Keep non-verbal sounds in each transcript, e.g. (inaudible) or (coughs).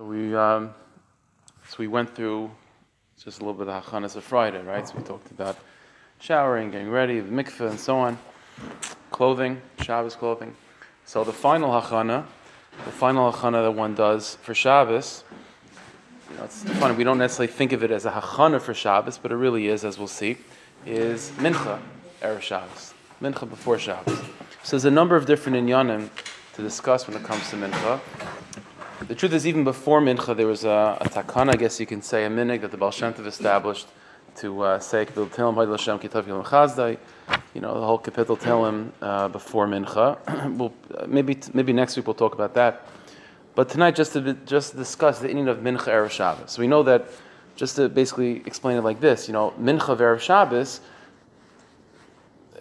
So we um, so we went through just a little bit of Hachanas of Friday, right? So we talked about showering, getting ready, the mikveh, and so on, clothing, Shabbos clothing. So the final Hachana, the final Hachana that one does for Shabbos, you know, it's funny, we don't necessarily think of it as a Hachana for Shabbos, but it really is, as we'll see, is Mincha, Erev Shabbos. Mincha before Shabbos. So there's a number of different inyanim to discuss when it comes to Mincha. The truth is, even before Mincha, there was a, a takana, I guess you can say, a minig that the Baal Shem Tov established to uh, say Kapitel Hashem Kitav. You know, the whole Kapitel Tehillim uh, before Mincha. (clears throat) we'll, uh, maybe maybe next week we'll talk about that. But tonight, just to just to discuss the meaning of Mincha Erev Shabbos. So we know that, just to basically explain it like this, you know, Mincha Erev Shabbos.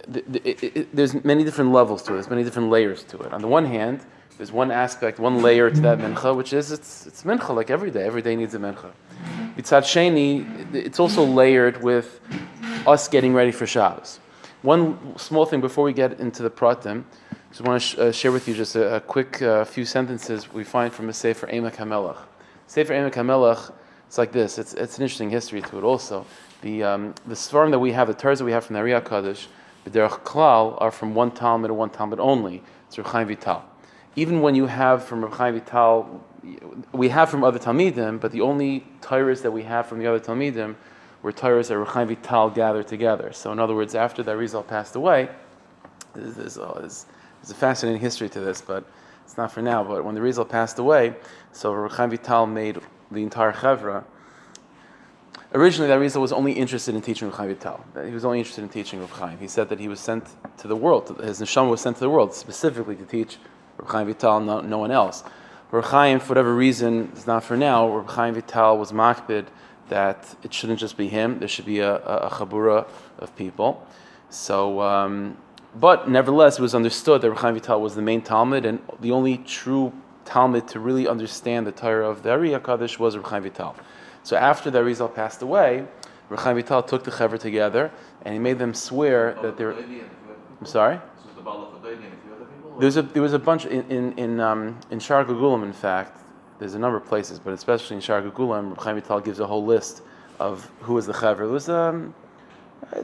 The, the, it, it, there's many different levels to it. There's many different layers to it. On the one hand, there's one aspect, one layer to that mincha, which is it's, it's mincha like every day. Every day needs a mincha. Mitzad Sheni, it's also layered with us getting ready for Shabbos. One small thing before we get into the pratim, just want to sh- uh, share with you just a, a quick uh, few sentences we find from a Sefer Emek HaMelech. Sefer Emek HaMelech, it's like this. It's, it's an interesting history to it also. The, um, the svarim that we have, the Torahs that we have from the Ari Hakadosh, the Klal, are from one Talmud and one Talmud only. It's Reb Chaim Vital even when you have from Reb Chaim Vital, we have from other Talmidim, but the only Torahs that we have from the other Talmidim were Torahs that Reb Chaim Vital gathered together. So, in other words, after that Rizal passed away, there's, there's, there's, a fascinating history to this, but it's not for now. But when the Rizal passed away, so Reb Chaim Vital made the entire Chevra. Originally, that Rizal was only interested in teaching Reb Chaim Vital. He was only interested in teaching Reb Chaim. He said that he was sent to the world, his neshama was sent to the world specifically to teach Reb Chaim Vital, no, no one else. Reb Chaim, for whatever reason, it's not for now. Reb Chaim Vital was makbid that it shouldn't just be him. There should be a, a, a chabura of people. So, um, but nevertheless, it was understood that Reb Chaim Vital was the main Talmud and the only true Talmud to really understand the Torah of the Ari Hakadosh was Reb Chaim Vital. So after the Arizal passed away, Reb Chaim Vital took the Chaver together and he made them swear that they're. I'm sorry. There's a, there was a bunch in in in, um, in Shar Gugulam, in fact. There's a number of places, but especially in Shar Gugulam, Chaim Vital gives a whole list of who was the chaver. There was um,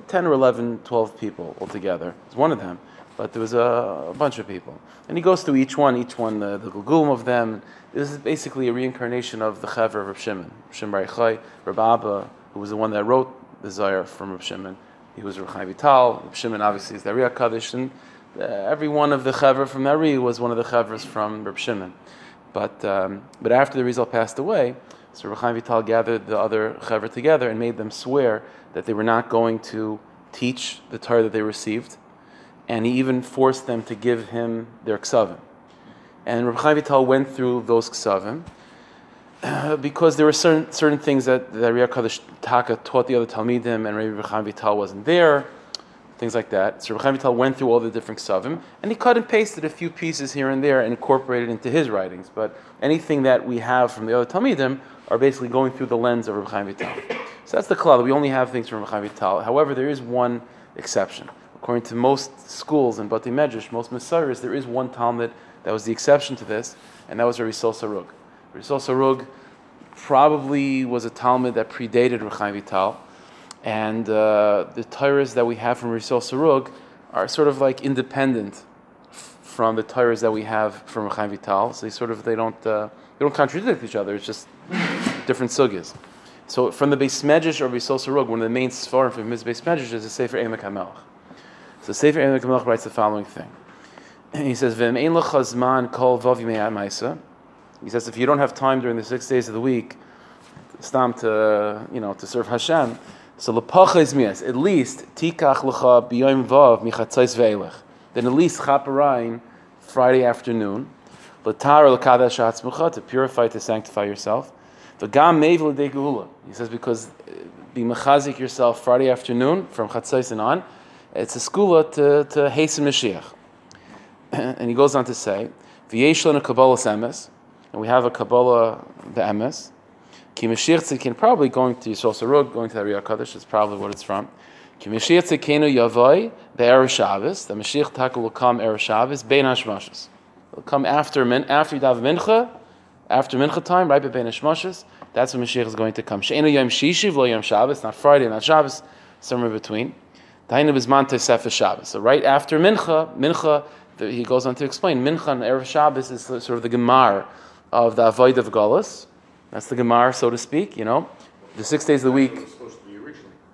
10 or 11, 12 people altogether. It's one of them, but there was a, a, bunch of people. And he goes through each one, each one, the, the Gugulam of them. This is basically a reincarnation of the chaver of Reb Shimon. Shimon Bar Reb Abba, who was the one that wrote the Zohar from Reb Shimon. He was Reb Chaim Vital. Reb Shimon obviously is the Ari Hakadosh, and every one of the chaver from Eri was one of the chavers from Reb Shimon. But, um, but after the Rizal passed away, so Reb Chaim Vital gathered the other chaver together and made them swear that they were not going to teach the Torah that they received, and he even forced them to give him their ksavim. And Reb Chaim Vital went through those ksavim uh, because there were certain, certain things that Ari Hakadosh Taka taught the other Talmidim, and Reb Chaim Vital wasn't there things like that. So Reb Vital went through all the different ksavim, and he cut and pasted a few pieces here and there and incorporated into his writings. But anything that we have from the other Talmidim are basically going through the lens of Reb Vital. So that's the klal. That we only have things from Reb Vital. However, there is one exception. According to most schools in Bati Medrash, most Messiahs, there is one Talmud that was the exception to this, and that was Rabbi Sarug. Rabbi Sarug probably was a Talmud that predated Reb Vital and uh, the Torahs that we have from Rizal Sarug are sort of like independent f- from the Torahs that we have from Chaim Vital. So they sort of they don't uh, they don't contradict each other. It's just (laughs) different sugyas. So from the Beis Medrash or Rizal Sarug, one of the main svarim from his Beis Medrash is the Sefer Emek HaMelech. So Sefer Emek HaMelech writes the following thing. He says, "V'em ein lechazman kol vav He says, if you don't have time during the six days of the week, stam to you know to serve Hashem. So lepacha mias. At least tikach lecha biyom vav michatzais ve'elech. Then at least chaparayin Friday afternoon. Latar lekadash atzmucha to purify to sanctify yourself. The gam meiv l'dei He says because uh, be mechazik yourself Friday afternoon from chatzais and on. It's a skula to to hasten Mashiach. (coughs) and he goes on to say, v'yesh lana kabbalah emes, and we have a kabbalah the emes. Ki Mashiach Tzidkenu, probably going to Yisrael Sarug, going to the Ari Hakadosh, is probably what it's from. Ki Mashiach Tzidkenu Yavoi, the Erev Shabbos, the Mashiach Taka will come Erev Shabbos, Bein Hashmashas. It'll come after, after Yadav Mincha, after Mincha time, right between Hashmashas, that's when Mashiach is going to come. She'enu Yom Shishiv, lo Yom Shabbos, not Friday, not Shabbos, somewhere between. Tainu Bizman Tesef Shabbos. So right after Mincha, Mincha, he goes on to explain, Mincha and Erev Shabbos is sort of the Gemar of the Avoid of Golas. That's the Gemar, so to speak, you know. The six days of the week.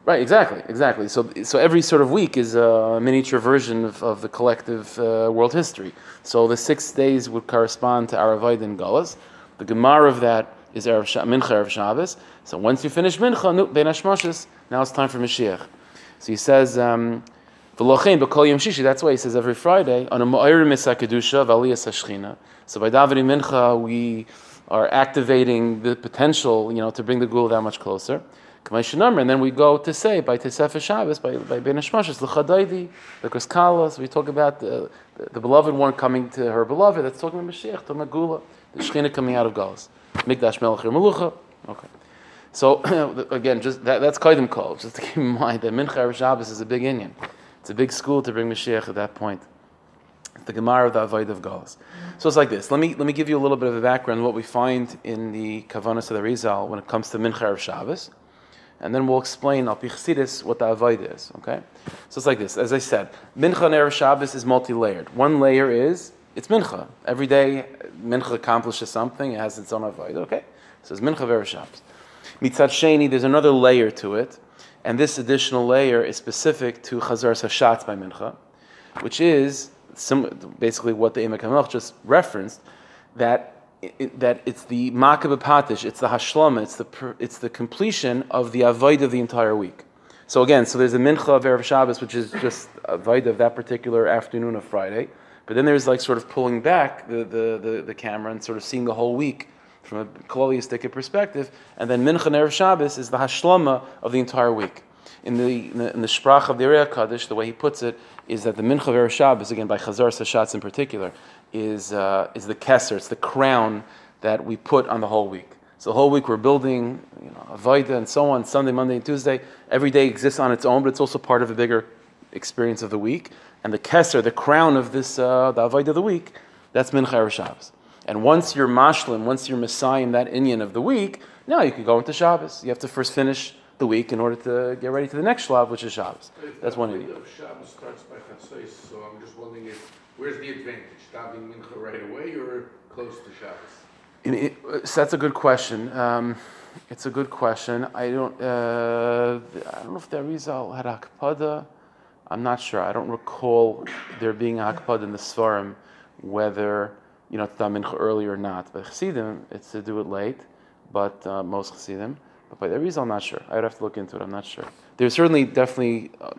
Right, exactly, exactly. So, so every sort of week is a miniature version of, of the collective uh, world history. So the six days would correspond to Aravaid and Gullahs. The Gemara of that is Erev Sh- Mincha Erev Shabbos. So once you finish Mincha, nu, Ben Hashmashis, now it's time for Mashiach. So he says, um, V'lochein b'kol yom shishi, that's why he says every Friday, on a Ma'ir Misa Kedusha v'aliyas hashchina. So by davening Mincha, we are activating the potential, you know, to bring the Gula that much closer. And then we go to say by Tesef Shabbos, by, by Ben Hashmashis, L'chadaydi, the Kaskalas, we talk about the, the, the, beloved one coming to her beloved, that's talking about Mashiach, to Magula, the Shechina coming out of Galas. Mikdash Melech Melucha. Okay. So, (coughs) again, just that, that's Kaidim Kol, just to keep in mind that Mincha Shabbos is a big Indian. It's a big school to bring Mashiach at that point. The Gemara of the Avoid of Galas. So it's like this. Let me let me give you a little bit of a background what we find in the Kavanas of the Rizal when it comes to Mincha of Shabbos and then we'll explain al pichsidis what the avoid is. Okay, so it's like this. As I said, mincha and erev Shabbos is multi-layered. One layer is it's mincha. Every day, mincha accomplishes something. It has its own avoid. Okay, so it's mincha erev Shabbos. Mitzat sheni, there's another layer to it, and this additional layer is specific to chazar hashatz by mincha, which is basically what the Emek just referenced. That it, that it's the makab patish, it's the hashlama, it's the it's the completion of the avoid of the entire week. So again, so there's a mincha of erev Shabbos, which is just avoid of that particular afternoon of Friday. But then there's like sort of pulling back the, the, the, the camera and sort of seeing the whole week from a kolonialistic perspective. And then mincha and erev Shabbos is the hashlama of the entire week. In the, in the, in the sprach of the Ari Hakadosh, the way he puts it is that the mincha of erev Shabbos, again by Chazar Sashatz in particular, is, uh, is the kesser, it's the crown that we put on the whole week. So the whole week we're building, you know, Avaida and so on, Sunday, Monday, and Tuesday. Every day exists on its own, but it's also part of a bigger experience of the week. And the kesser, the crown of this, uh, the Avaida of the week, that's Mincha Shabbos. And once you're mashlim, once you're messiah in that Inyan of the week, now you can go into Shabbos. You have to first finish the week in order to get ready to the next Shlav, which is Shabbos. That's one idea. Shabbos starts by Chatzos, so I'm just wondering if, where's the advantage? davening mincha right away or close to Shabbos? It, so that's a good question. Um, it's a good question. I don't. Uh, I don't know if the Arizal had akpada. I'm not sure. I don't recall there being a akpada in the Svarim whether you know to mincha early or not. But Chassidim, it's to do it late. But uh, most Chassidim. But by the Arizal, I'm not sure. I would have to look into it. I'm not sure. There's certainly definitely uh,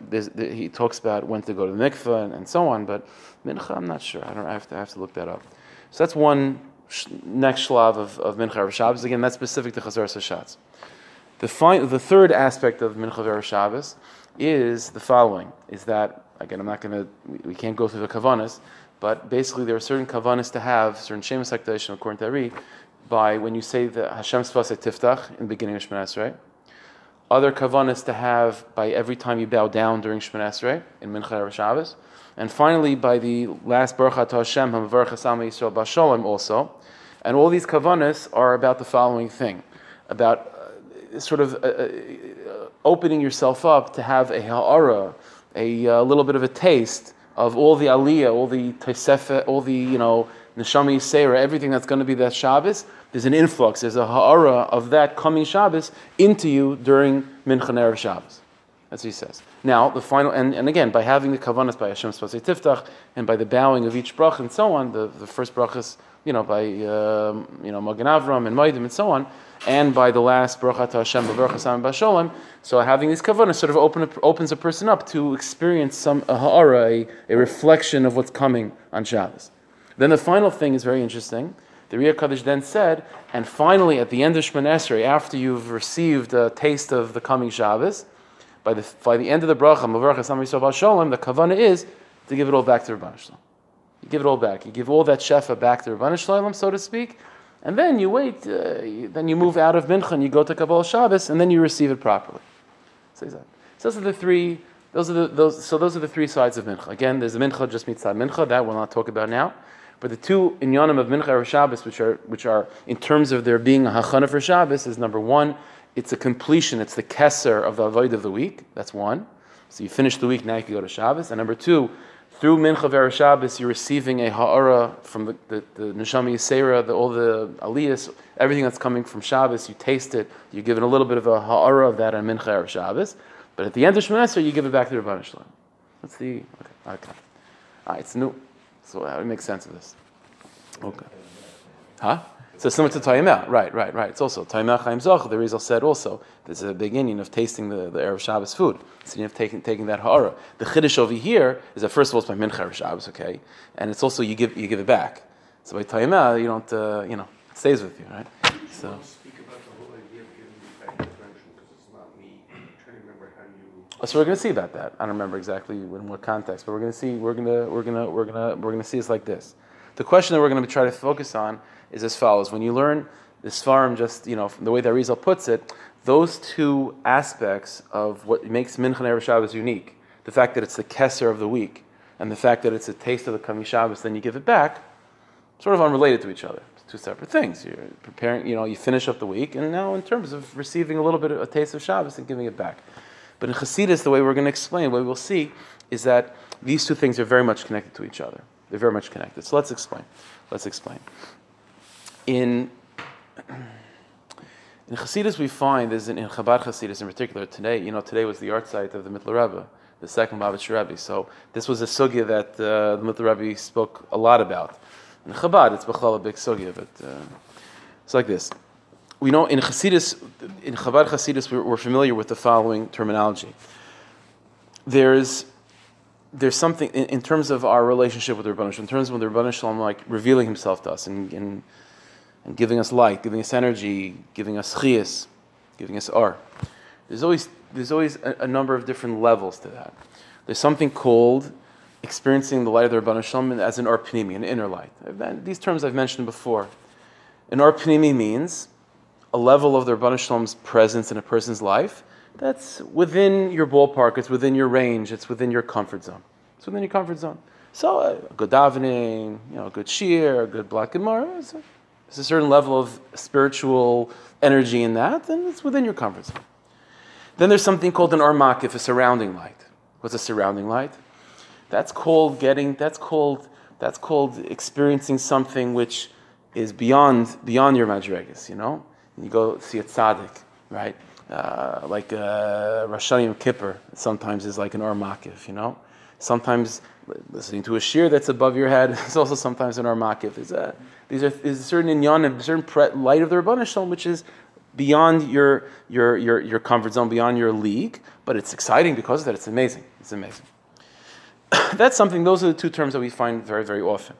he talks about when to go to the mikveh and, and, so on, but mincha I'm not sure. I don't. I have to I have to look that up. So that's one sh- next shlav of, of mincha of Shabbos. Again, that's specific to Chazar Sashatz. The fi- the third aspect of mincha of Shabbos is the following: is that again I'm not going to we can't go through the kavanas, but basically there are certain kavanas to have certain shemus according to Ari by when you say the Hashem Sfasei Tiftach in the beginning of Shemana other kavanas to have by every time you bow down during Esrei in Mincha Shabbos, and finally by the last Baruch to Hashem Hamavarach Asama Yisrael Bashalom also, and all these kavanas are about the following thing, about uh, sort of uh, uh, opening yourself up to have a ha'ara, a, uh, little bit of a taste of all the aliyah, all the tesefe, all the you know neshama yisera, everything that's going to be that Shabbos there's an influx, there's a ha'ara of that coming Shabbos into you during Mincha Erev Shabbos. That's what he says. Now, the final, and, and again, by having the kavanas by Hashem Spasei Tiftach, and by the bowing of each brach and so on, the, the first brachas, you know, by, um, you know, Magen Avram and Maidim and so on, and by the last bracha to Hashem, Baruch Hashem Basholem, so having these kavanas sort of open, opens a person up to experience some a ha'ara, a, a reflection of what's coming on Shabbos. Then the final thing is very interesting, the Ria Kaddish then said, and finally at the end of Shemon Esrei, after you've received a taste of the coming Shabbos, by the, by the end of the bracha, the kavana is to give it all back to Rabban Shalom. You give it all back. You give all that shefa back to Rabban Shalom, so to speak, and then you wait. Uh, you, then you move out of Mincha and you go to Kabbalah Shabbos, and then you receive it properly. So those are the three. Those are the those. So those are the three sides of Mincha. Again, there's the Mincha just mitzvah Mincha that we'll not talk about now. But the two inyanim of Mincha or Shabbos, which are, which are in terms of there being a hachana for Shabbos, is number one, it's a completion, it's the keser of the avoid of the week. That's one. So you finish the week, now you can go to Shabbos. And number two, through Mincha Ver Shabbos, you're receiving a ha'ara from the, the, the Neshama Yisera, all the aliyas, everything that's coming from Shabbos, you taste it, you're given a little bit of a ha'ara of that on Mincha Ver Shabbos. But at the end of Shemana you give it back to the Rabban Shalom. That's the, okay, okay. All right, it's new. So how do we make sense of this? Okay. Huh? So similar to Tayyamel, right, right, right. It's also Tayyamel Chaim Zoch. The Rizal said also there's a beginning of tasting the, the Erev Shabbos food. So you have taken taking that ha'ara. The chiddush over here is that first of all it's by Mincha Shabbos, okay, and it's also you give you give it back. So by Tayyamel you don't uh, you know it stays with you, right? So. Want to speak about the whole idea of giving back the redemption because it's not me. I'm trying to remember how you. Oh, so we're going to see about that. I don't remember exactly in what context, but we're going to see. We're going to we're going to we're going to we're going to see it's like this. The question that we're going to try to focus on is as follows: When you learn this farm, just you know the way that Rizal puts it, those two aspects of what makes Mincha Erev Shabbos unique, the fact that it's the keser of the week, and the fact that it's a taste of the Kami Shabbos, then you give it back, sort of unrelated to each other. It's two separate things. You're preparing, you know, you finish up the week, and now in terms of receiving a little bit of a taste of Shabbos and giving it back. But in Chassidus, the way we're going to explain, what we'll see, is that these two things are very much connected to each other. They're very much connected. So let's explain. Let's explain. In (clears throat) in Chassidus, we find, is in, in Chabad Chassidus in particular, today, you know, today was the art site of the Mittler Rebbe, the second Babich Rebbe. So this was a sugya that uh, the Mittler Rebbe spoke a lot about. In Chabad, it's a big sugya, but uh, it's like this. We know in Chassidus, in Chabad Chassidus, we're, we're familiar with the following terminology. There's there's something in, in, terms of our relationship with the Rebbeinu in terms of the Rebbeinu Shalom, like revealing Himself to us and, and, and, giving us light, giving us energy, giving us chias, giving us ar. There's always there's always a, a, number of different levels to that. There's something called experiencing the light of the Rebbeinu Shalom as an arpnimi, an inner light. These terms I've mentioned before. An arpnimi means a level of the Rebbeinu Shalom's presence in a person's life that's within your ballpark, it's within your range, it's within your comfort zone. It's within your comfort zone. So uh, a good davening, you know, a good shir, a good black and gemara, there's a certain level of spiritual energy in that, then it's within your comfort zone. Then there's something called an armakif, a surrounding light. What's a surrounding light? That's called getting, that's called, that's called experiencing something which is beyond, beyond your madrigas, you know? You go see a tzaddik, right? Uh, like uh, Rosh Kippur sometimes is like an Armakif, you know? Sometimes listening to a shir that's above your head (laughs) is also sometimes an Armakif. Is a, these are is a certain inyan, a certain pre- light of the Rabbanah Shalom, which is beyond your, your, your, your comfort zone, beyond your league, but it's exciting because of that. It's amazing. It's amazing. (coughs) that's something, those are the two terms that we find very, very often.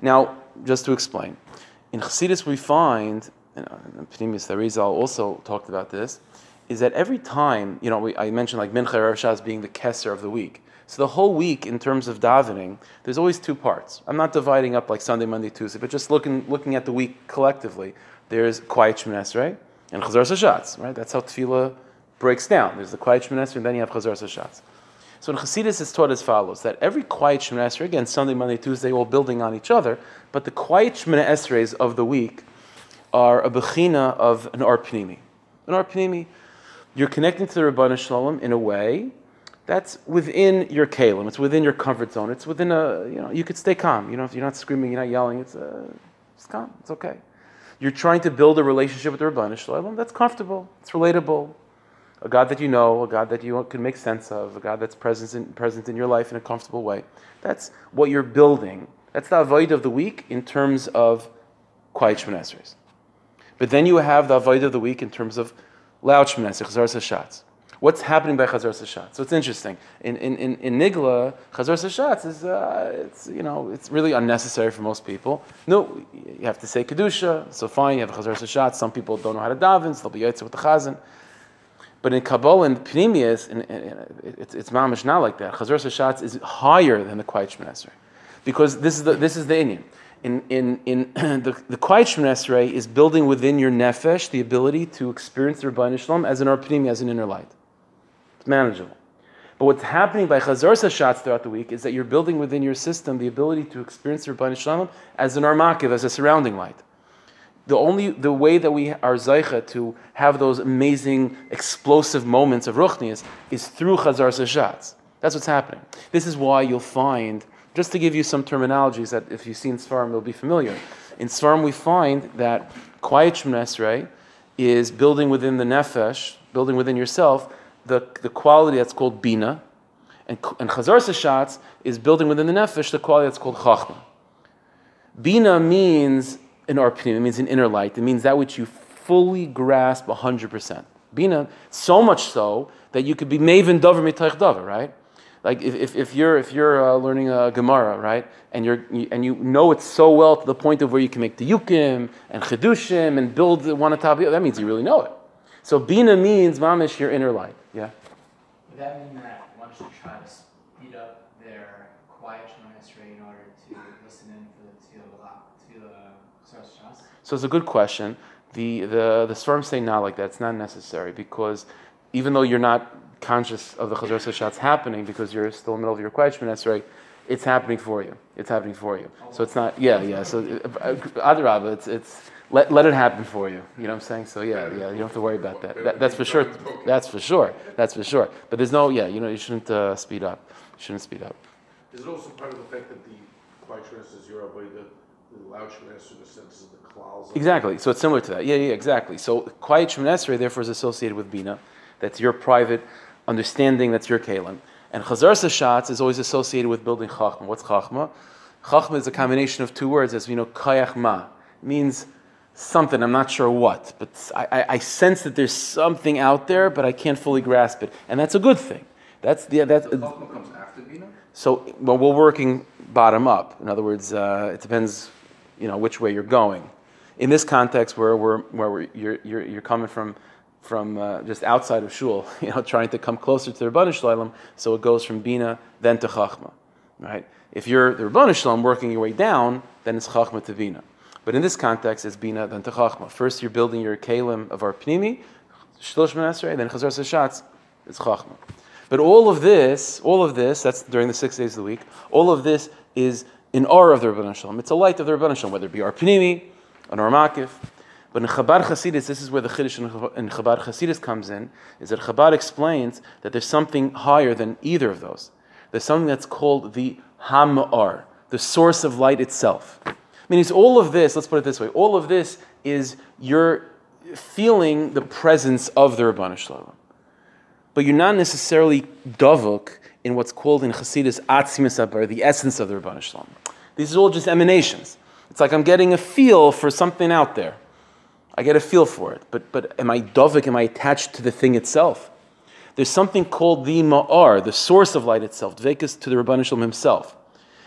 Now, just to explain, in Chassidus we find, you know, and uh, Pnimius Rizal also talked about this, is that every time, you know, we, I mentioned like Mincha Rashaz being the Kesser of the week. So the whole week, in terms of davening, there's always two parts. I'm not dividing up like Sunday, Monday, Tuesday, but just looking looking at the week collectively. There's Quiet Shmones, right? And Chazar Sashatz, right? That's how Tefillah breaks down. There's the Quiet Shmones, and then you have Chazar Sashatz. So in Chassidus, it's taught as follows: that every Quiet Shmones, again, Sunday, Monday, Tuesday, all building on each other, but the Quiet Shmones of the week are a bechina of an arpnimi. An arpnimi you're connecting to the Rabbanu Shalom in a way that's within your kalim. It's within your comfort zone. It's within a, you know, you could stay calm. You know, if you're not screaming, you're not yelling, it's, uh, it's calm. It's okay. You're trying to build a relationship with the Rabbanu Shalom that's comfortable. It's relatable. A God that you know, a God that you can make sense of, a God that's present in, present in your life in a comfortable way. That's what you're building. That's the avoid of the week in terms of quiet Shemon But then you have the avoid of the week in terms of loud Shmonesri, Chazar Sashatz. What's happening by Chazar Sashatz? So it's interesting. In, in, in, in Nigla, Chazar Sashatz is, uh, it's, you know, it's really unnecessary for most people. No, you have to say Kedusha, so fine, you have Chazar Sashatz. Some people don't know how to daven, so they'll be Yaitzer with the Chazan. But in Kabbalah and Pnimius, it's, it's mamish not like that. Chazar Sashatz is higher than the Quiet Shmonesri. Because this is the, this is the Indian in, in, in (clears throat) the, the quiet Shemon is building within your nefesh the ability to experience the Rabbi Shalom as an arpnim, as an inner light. It's manageable. But what's happening by Chazar shots throughout the week is that you're building within your system the ability to experience the Rabban Shalom as an armakiv, as a surrounding light. The only the way that we are zaycha to have those amazing explosive moments of ruchnias is through Chazar shots. That's what's happening. This is why you'll find, just to give you some terminologies that if you've seen Svarim, you'll be familiar. In Svarim, we find that quiet Shemon is building within the nefesh, building within yourself, the, the quality that's called bina, and, and Chazar Sashatz is building within the nefesh the quality that's called chachma. Bina means an arpnim, it means an inner light. It means that which you fully grasp 100%. Bina, so much so that you could be maven dover mitaych dover, right? Like if, if, if you're if you're uh, learning a Gemara, right, and you're you, and you know it so well to the point of where you can make the yukim and chedushim and build one atop the other, that means you really know it. So bina means mamish your inner light. Yeah. Would that mean that one should try to speed up their quiet Shemon in order to listen in for the tefillah, tefillah So it's a good question. The the the Svarim say not like that. It's not necessary because even though you're not conscious of the Chazar Sashat's happening because you're still in the middle of your question, quiet Shemon it's happening for you. It's happening for you. So it's not, yeah, yeah. So, uh, Adarabba, it's, it's, let, let it happen for you. You know what I'm saying? So yeah, yeah, you don't have to worry about that. that that's for sure. That's for sure. That's for sure. But there's no, yeah, you know, you shouldn't uh, speed up. You shouldn't speed up. Is it also part of the fact that the quiet is your avoid the the loud Shemon in the sense of the claws? Exactly. So it's similar to that. Yeah, yeah, exactly. So quiet therefore is associated with Bina. That's your private understanding, that's your kalim. And Chazar Sashatz is always associated with building Chachma. What's Chachma? Chachma is a combination of two words, as we know, Kayach Ma. Means something, I'm not sure what, but I, I, I, sense that there's something out there, but I can't fully grasp it. And that's a good thing. That's the, that's, so Chachma comes after Bina? So, well, we're working bottom up. In other words, uh, it depends, you know, which way you're going. In this context, where, we're, where we're, you're, you're, you're coming from from uh, just outside of shul, (laughs) you know, trying to come closer to the Rabban Shalom, so it goes from Bina then to Chachma, right? If you're the Rabban Shalom working your way down, then it's Chachma to Bina. But in this context, it's Bina then to Chachma. First, you're building your Kalim of our Pnimi, Shlosh Esrei, then Chazar Sashatz, it's Chachma. But all of this, all of this, that's during the six days of the week, all of this is in awe of the Rabban Shalom. It's a light of the Rabban Shalom, whether it be our Pnimi, an Armakif, but in Chabad Chasidis, this is where the Chiddush in Chabad Chasidis comes in, is that Chabad explains that there's something higher than either of those. There's something that's called the Hamar, the source of light itself. I mean, it's all of this, let's put it this way, all of this is you're feeling the presence of the Rabban Shalom. But you're not necessarily davuk in what's called in Chasidis Atzimus Abar, the essence of the Rabban Shalom. These are all just emanations. It's like I'm getting a feel for something out there. I get a feel for it. But, but am I dovik? Am I attached to the thing itself? There's something called the ma'ar, the source of light itself, dvekas to the Rabban Shalom himself.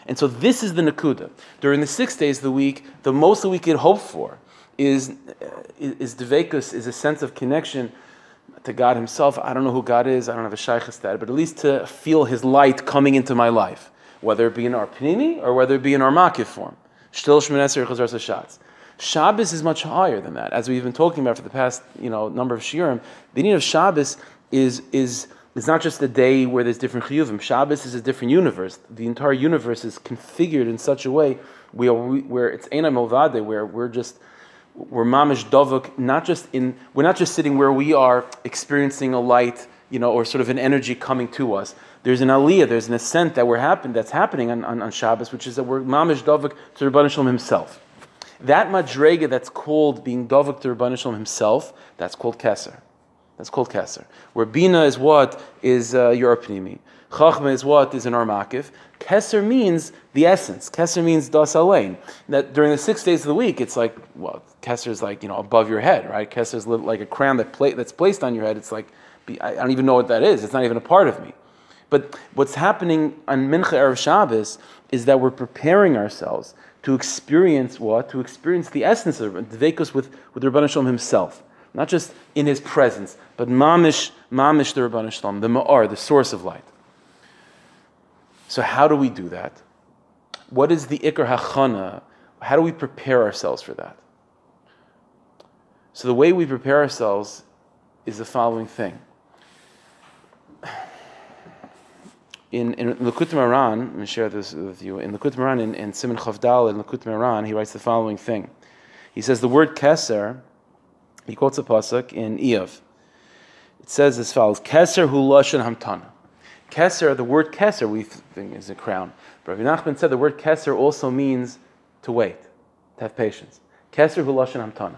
And so this is the nakuda. During the six days of the week, the most that we can hope for is, uh, is dvekus, is a sense of connection to God himself. I don't know who God is, I don't have a shaykhis that, but at least to feel his light coming into my life, whether it be in our pnimi or whether it be in our makif form. Shtil Shmoneser Chazar Sashatz. Shabbos is much higher than that. As we've been talking about for the past you know number of shiurim, the meaning of Shabbos is is is not just a day where there's different chiyuvim. Shabbos is a different universe. The entire universe is configured in such a way where, where it's Eina Milvade, where we're just we're mamish dovuk, not just in we're not just sitting where we are experiencing a light, you know, or sort of an energy coming to us. There's an aliyah, there's an ascent that we're happen, that's happening on, on, on Shabbos, which is that we're mamish dovuk to Rabban Shalom himself. That madrega that's called being dovuk to Rabban Shalom himself, that's called keser. That's called keser. Where bina is what is uh, your pnimi. Chachma is what is an armakif. Keser means the essence. Keser means das alein. That during the six days of the week, it's like well, keser is like you know above your head, right? Keser is like a crown that pla- that's placed on your head. It's like I don't even know what that is. It's not even a part of me. But what's happening on Mincha Erev Shabbos is that we're preparing ourselves to experience what? To experience the essence of Dvekus with, with Rabban Shalom himself. Not just in his presence, but mamish, mamish the Rabban Shalom, the ma'ar, the source of light. So how do we do that? What is the ikar hachana? How do we prepare ourselves for that? So the way we prepare ourselves is the following thing. In, in Likutei Moharan, let me share this with you. In Likutei Moharan, in, in Simon Chavdal, in Likutei Moharan, he writes the following thing. He says the word keser, he quotes a pasuk in Iyov. It says as follows: Keser hu lashon hamtana. Keser, the word keser, we think is a crown. But Nachman said the word keser also means to wait, to have patience. Keser hu lashon hamtana.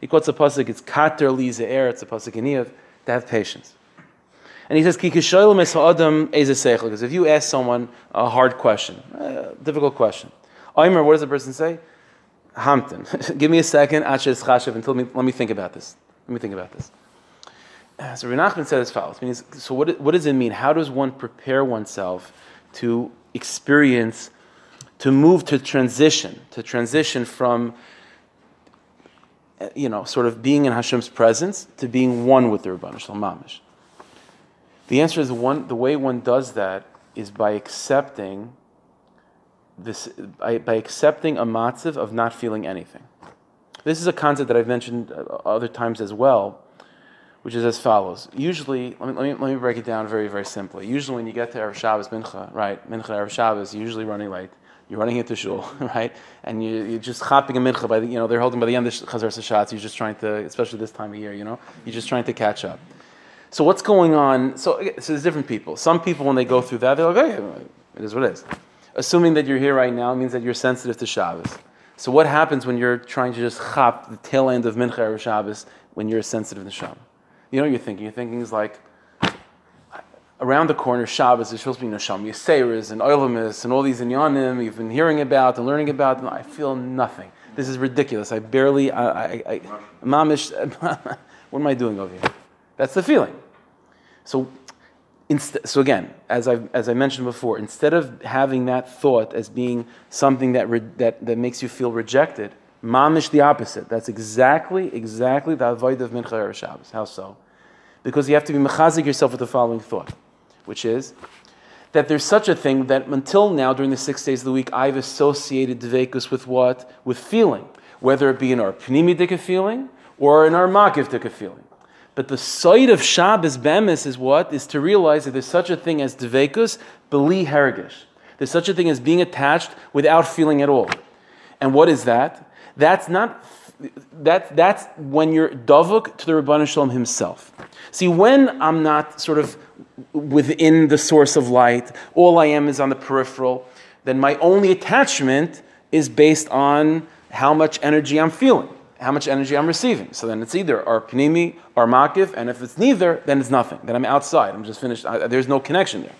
He quotes a pasuk. It's kater li ze'er. It's a pasuk in Iyov to have patience. And he says, Because if you ask someone a hard question, a difficult question, Omer, what does the person say? Hampton. (laughs) Give me a second, until me, let me think about this. Let me think about this. Uh, so Renachman said as follows. Means, so what, what does it mean? How does one prepare oneself to experience, to move to transition, to transition from, uh, you know, sort of being in Hashem's presence to being one with the Rabban Shalom Mamish? The answer is one, the way one does that is by accepting this, by, by accepting a matziv of not feeling anything. This is a concept that I've mentioned uh, other times as well, which is as follows. Usually, let me, let me, let me break it down very, very simply. Usually, when you get to Erev Shabbos Mincha, right, Mincha Erev Shabbos, you're usually running late. You're running into shul, (laughs) right? And you, you're just hopping a mincha by the, you know, they're holding by the end of Chazar Sashatz. You're just trying to, especially this time of year, you know, you're just trying to catch up. So what's going on? So, so there's different people. Some people, when they go through that, they're like, hey, it is what it is. Assuming that you're here right now means that you're sensitive to Shabbos. So what happens when you're trying to just chop the tail end of Mincha or Shabbos when you're sensitive to Shabbos? You know what you're thinking? You're thinking is like, around the corner, Shabbos is supposed to be Nasham Yiseiris and Oilamis and all these inyanim you've been hearing about and learning about, and I feel nothing. This is ridiculous. I barely, I, I, I mamish, (laughs) what am I doing over here? That's the feeling. So, inst- so again, as I as I mentioned before, instead of having that thought as being something that re- that that makes you feel rejected, mamish the opposite. That's exactly exactly the avoid of mincha Shabbos. How so? Because you have to be mechazik yourself with the following thought, which is that there's such a thing that until now, during the six days of the week, I've associated dvekus with what? With feeling, whether it be in our pnimi feeling or in our makiv feeling. But the sight of Shabbos Bemis is what? Is to realize that there's such a thing as Dvekus, Beli Hergish. There's such a thing as being attached without feeling at all. And what is that? That's not that, that's when you're davuk to the Rabban Shalom himself. See, when I'm not sort of within the source of light, all I am is on the peripheral, then my only attachment is based on how much energy I'm feeling how much energy I'm receiving. So then it's either our pnimi or makif, and if it's neither, then it's nothing. Then I'm outside. I'm just finished. I, there's no connection there.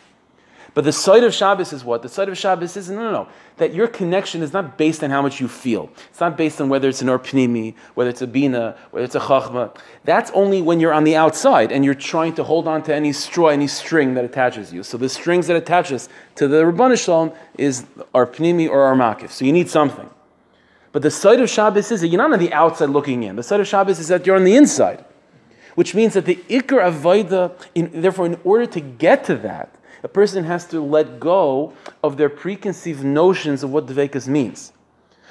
But the sight of Shabbos is what? The sight of Shabbos is no, no, no. That your connection is not based on how much you feel. It's not based on whether it's an orpnimi, whether it's a bina, whether it's a chachma. That's only when you're on the outside and you're trying to hold on to any straw, any string that attaches you. So the strings that attach us to the Rabbanu Shalom is our pnimi or our makif. So you need something. But the sight of Shabbos is that you're not on the outside looking in. The sight of Shabbos is that you're on the inside, which means that the ikar avoida, in, therefore, in order to get to that, a person has to let go of their preconceived notions of what dvekas means.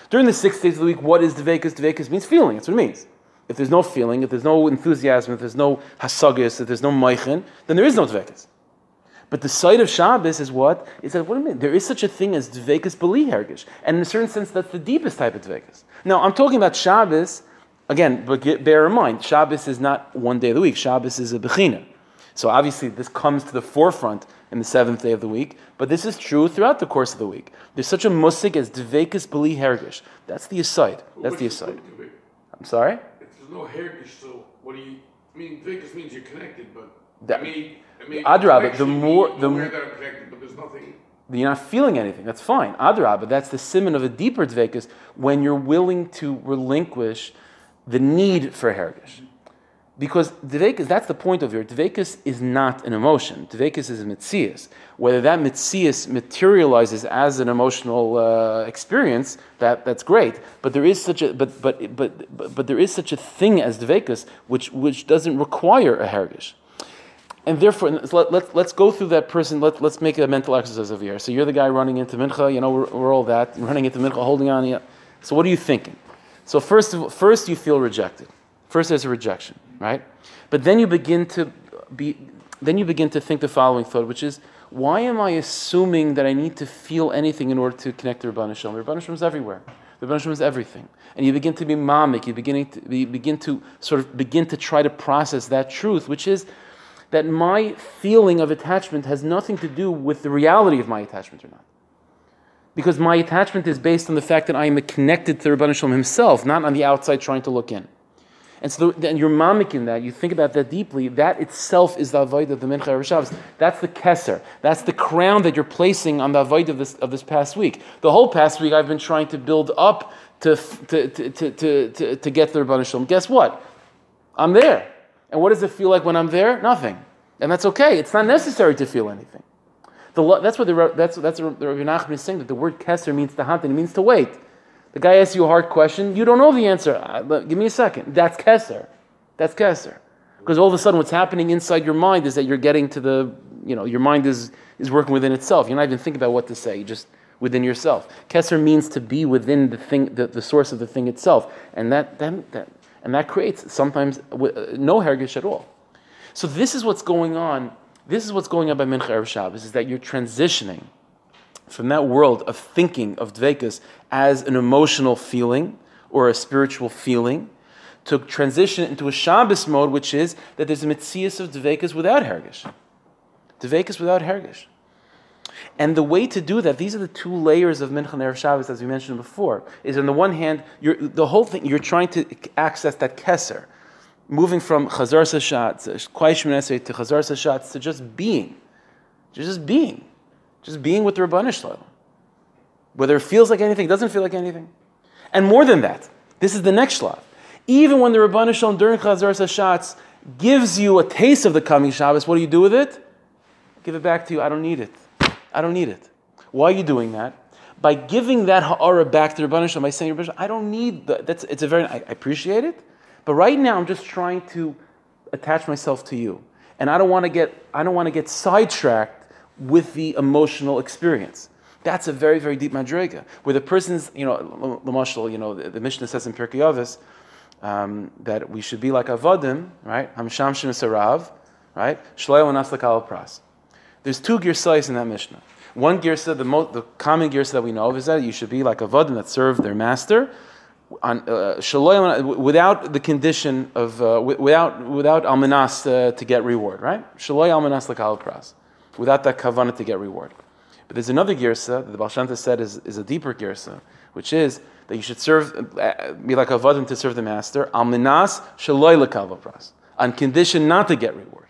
During the six days of the week, what is dvekas? Dvekas means feeling. That's what it means. If there's no feeling, if there's no enthusiasm, if there's no hasagis, if there's no meichin, then there is no dvekas. But the sight of Shabbos is what? Is that, what do you mean? There is such a thing as Dvekas Beli Hergish. And in a certain sense, that's the deepest type of Dvekas. Now, I'm talking about Shabbos, again, but get, bear in mind, Shabbos is not one day of the week. Shabbos is a Bechina. So obviously, this comes to the forefront in the seventh day of the week, but this is true throughout the course of the week. There's such a musik as Dvekas Beli Hergish. That's the aside. That's the aside. I'm sorry? If there's no Hergish, so what do you, I mean, Dvekas means you're connected, but, That- I mean, I mean. Adrabah, the more- the aware m- that I'm connected, but there's nothing. you're not feeling anything. That's fine. Adra, but that's the simon of a deeper dvekas when you're willing to relinquish the need for hergish. Because dvekas, that's the point of your dvekas is not an emotion. Dvekas is a mitzias. Whether that mitzias materializes as an emotional uh, experience, that, that's great. But there is such a but but but but, but there is such a thing as dvekas which which doesn't require a hergish. And therefore, let, let, let's go through that person. Let, let's make a mental exercise of here. So you're the guy running into mincha. You know, we're, we're all that. Running into mincha, holding on. Yeah. So what are you thinking? So first, first you feel rejected. First, there's a rejection, right? But then you begin to be. Then you begin to think the following thought, which is, why am I assuming that I need to feel anything in order to connect to Rabban Shalom? Rabban Shalom is everywhere. Rabban Shalom is everything. And you begin to be mamik, you, beginning to, you begin to sort of begin to try to process that truth, which is that my feeling of attachment has nothing to do with the reality of my attachment or not. Because my attachment is based on the fact that I am connected to Rabban Shalom himself, not on the outside trying to look in. And so then you're mamik in that, you think about that deeply, that itself is the avoid of the Mincha Erev. That's the keser. That's the crown that you're placing on the avoid of this, of this past week. The whole past week I've been trying to build up to, to, to, to, to, to get the Rabban Shalom. Guess what? I'm there. And what does it feel like when I'm there? Nothing. And that's okay. It's not necessary to feel anything. The, that's what the, that's, that's what the Rabbi Nachman is saying, that the word keser means to hunt and it means to wait. The guy asks you a hard question, you don't know the answer. Uh, give me a second. That's Kesser. That's Kesser. Because all of a sudden, what's happening inside your mind is that you're getting to the, you know, your mind is, is working within itself. You're not even thinking about what to say, just within yourself. Kesser means to be within the thing, the, the source of the thing itself. And that, that, that, and that creates sometimes uh, no hergish at all. So this is what's going on. This is what's going on by Mincha Erev Shabbos, is that you're transitioning from that world of thinking of dvekas as an emotional feeling or a spiritual feeling to transition into a Shabbos mode, which is that there's a mitzias of dvekas without hergish. Dvekas without hergish. And the way to do that, these are the two layers of Mincha and Erev Shabbos, as we mentioned before, is on the one hand, the whole thing, you're trying to access that keser, moving from Chazar Sashat, to Chazar Sashat, to just being. Just being. Just being with the Shalom. Whether it feels like anything, doesn't feel like anything. And more than that, this is the next shlav. Even when the Rabbanish Shalom during Chazar Sashatz gives you a taste of the coming Shabbos, what do you do with it? Give it back to you. I don't need it. I don't need it. Why are you doing that? By giving that ha'ara back to the Rabbanish Shalom, by saying, I don't need that. That's, it's a very, I appreciate it, but right now I'm just trying to attach myself to you. And I don't want to get, I don't want to get sidetracked with the emotional experience. That's a very, very deep madrega, where the person's, you know, the mashal, you know, the, the Mishnah says in Pirkei Avos um, that we should be like avodim, right? Hamsham shem sarav, right? Shloim anas pras. There's two girsais in that Mishnah. One girsa, the, mo- the common girsa that we know of, is that you should be like avodim that serve their master, on, uh, without the condition of uh, without without almanas uh, to get reward, right? Shaloy almanas lakal pras without that kavanah to get reward. But there's another girsa that the Shem said is, is a deeper girsa, which is that you should serve, uh, be like a vadim to serve the master, al minas shaloy on condition not to get reward.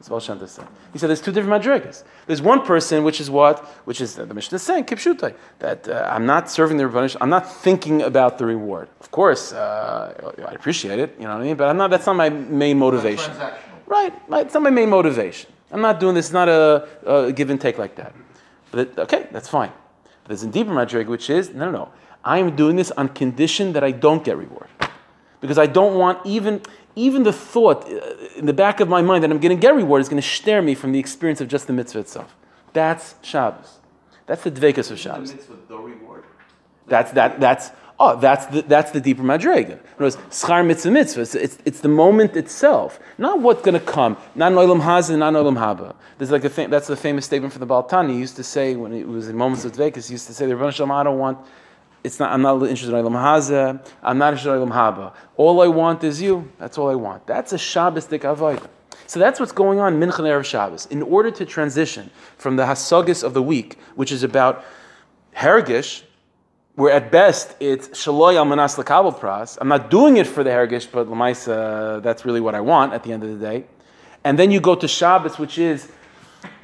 That's Shem said. He said there's two different madrigas. There's one person, which is what, which is the Mishnah is saying, kipshutai, that uh, I'm not serving the Rabbanish, I'm not thinking about the reward. Of course, uh, I appreciate it, you know what I mean, but I'm not, that's not my main motivation. Right, right, it's not my main motivation. I'm not doing this, it's not a, a give and take like that. But okay, that's fine. But there's a deeper madrig, which is no, no, no. I am doing this on condition that I don't get reward, because I don't want even even the thought uh, in the back of my mind that I'm going to get reward is going to stare me from the experience of just the mitzvah itself. That's Shabbos. That's the dvekas of Shabbos. The mitzvah, the reward. That's that. That's Oh, that's the, that's the deeper madrega. schar mitzvah mitzvah. It's, it's, it's, the moment itself, not what's going to come. Not olam haza, not olam haba. There's like a fam- that's the famous statement from the Baal Tani. He used to say when it was in moments of dvekas, he used to say, "The Rebbe Shalom, I don't want. It's not. I'm not interested in olam haza. I'm not interested in olam haba. All I want is you. That's all I want. That's a Shabbosdik avodah. So that's what's going on Mincha Erev Shabbos. In order to transition from the Hasagis of the week, which is about Hergish, where at best it's shaloy al manas lakabel pras. I'm not doing it for the hergish, but lamaisa, that's really what I want at the end of the day. And then you go to Shabbos, which is,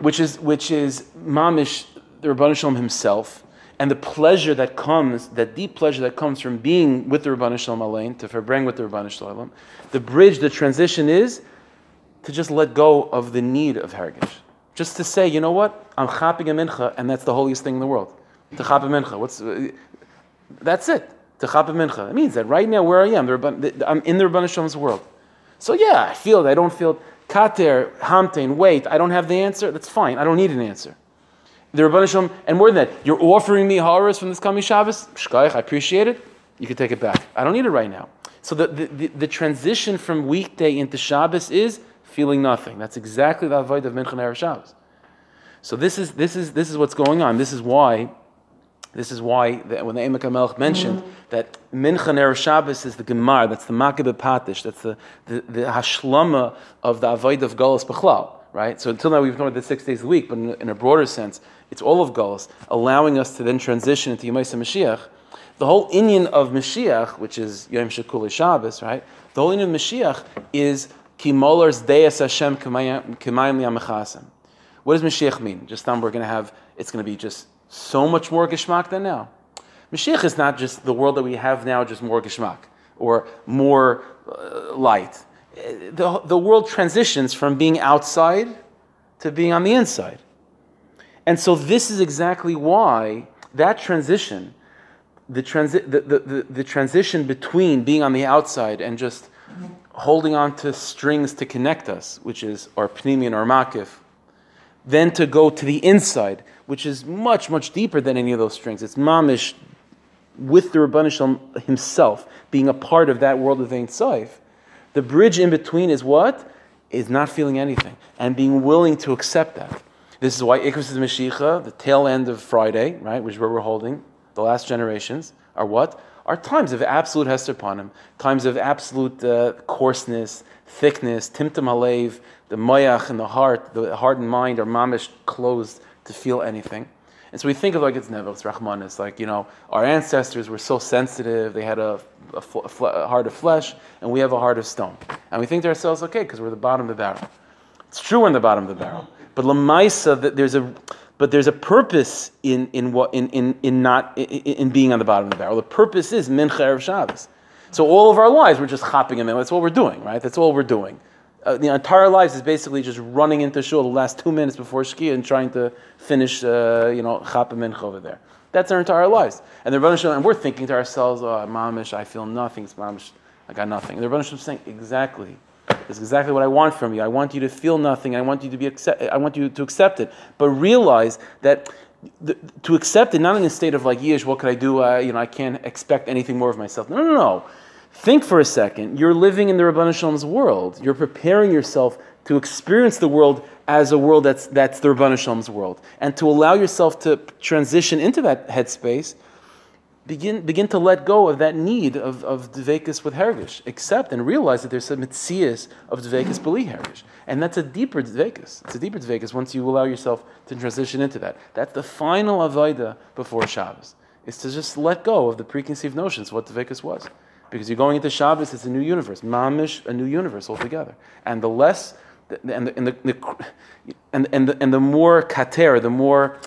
which is, which is mamish the Rabban Shalom himself, and the pleasure that comes, that deep pleasure that comes from being with the Rabban Shalom Alain, to verbring with the Rabban Shalom. The bridge, the transition is to just let go of the need of hergish. Just to say, you know what? I'm chapping a mincha, and that's the holiest thing in the world. To chap mincha. What's that's it. Techapa mincha. It means that right now where I am, I'm in the Rabban Shalom's world. So yeah, I feel it. I don't feel kater, hamtein, wait. I don't have the answer. That's fine. I don't need an answer. The Rabban Shalom, and more than that, you're offering me horrors from this coming Shabbos. Shkaich, I appreciate it. You can take it back. I don't need it right now. So the, the, the, the transition from weekday into Shabbos is feeling nothing. That's exactly the avoid of Mincha Shabbos. So this is this is this is what's going on. This is why this is why the, when the Emek HaMelech mentioned that Mincha Ner Shabbos is the Gemar, that's the Makabeh Patish, that's the, the, the Hashlama of the Avoid of Golos Bechlal, right? So until now we've known the six days a week, but in, in a broader sense, it's all of Golos, allowing us to then transition into Yemaisa Mashiach. The whole Inyan of Mashiach, which is Yom Shekuli Shabbos, right? The whole Inyan of Mashiach is Ki Molars Deis Hashem K'mayim Li'amechasem. What does Mashiach mean? Just now we're going to have, it's going to be just so much more geschmack than now. Mashiach is not just the world that we have now, just more geschmack or more uh, light. The, the world transitions from being outside to being on the inside. And so this is exactly why that transition, the, transi- the, the, the, the transition between being on the outside and just holding on to strings to connect us, which is our pneumian or makif, then to go to the inside, which is much, much deeper than any of those strings. It's mamish with the Ribono Shel Olam himself being a part of that world of Ein Sof. The bridge in between is what? Is not feeling anything and being willing to accept that. This is why Ikvus is Mashiach, the tail end of Friday, right, which where we're holding, the last generations, are what? Are times of absolute Hester Panim, times of absolute uh, coarseness, thickness, Timtum Halev, the Moach and the heart, the heart and mind are mamish closed to feel anything. And so we think of like it's never, it's Rachmanus. Like, you know, our ancestors were so sensitive, they had a, a, fl- a fl- a heart of flesh, and we have a heart of stone. And we think to ourselves, okay, because we're the bottom of the barrel. It's true we're in the bottom of the barrel. But Lamaisa, that there's a but there's a purpose in, in what in, in, in not in, in being on the bottom of the barrel. The purpose is Mincha Erev Shabbos. So all of our lives we're just hopping in there. That's what we're doing, right? That's all we're doing. Uh, the entire lives is basically just running into shul the last two minutes before Shkia and trying to finish, uh, you know, Chapa over there. That's our entire lives. And the Rebbeinu and we're thinking to ourselves, oh, Mamish, I feel nothing. It's Mamish, I got nothing. And the Rebbeinu saying, exactly. This is exactly what I want from you. I want you to feel nothing. I want you to be accept. I want you to accept it. But realize that the, to accept it, not in a state of like, yesh, what could I do? Uh, you know, I can't expect anything more of myself. No, no, no. Think for a second. You're living in the Ribono Shel Olam's world. You're preparing yourself to experience the world as a world that's, that's the Ribono Shel Olam's world. And to allow yourself to transition into that headspace, begin, begin to let go of that need of, of Dvekas with Hergish. Accept and realize that there's a mitzias of Dvekas Beli Hergish. And that's a deeper Dvekas. It's a deeper Dvekas once you allow yourself to transition into that. That's the final Avaida before Shabbos, is to just let go of the preconceived notions of what Dvekas was. Because you're going into Shabbos, it's a new universe. Mamish, a new universe altogether. And the less, and the, and the, and, and, the, and the more kater, the more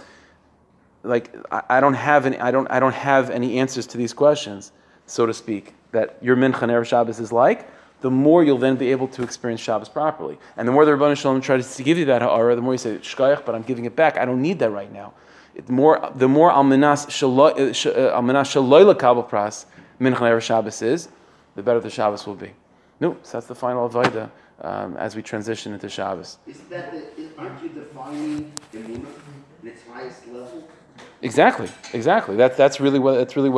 like I, I don't have any I don't I don't have any answers to these questions, so to speak, that your mincha Erev Shabbos is like, the more you'll then be able to experience Shabbos properly. And the more the Ribono Shel Olam tries to give you that ha'ara, the more you say, Shkayach, but I'm giving it back. I don't need that right now. It more, the more almanas uh, uh, shaloy lakabel pras mincha Erev Shabbos is, the better the Shabbos will be. No, so that's the final avodah um, as we transition into Shabbos. Is that the, aren't you defining Emunah in its highest level? Exactly, exactly. That's that's really what that's really what it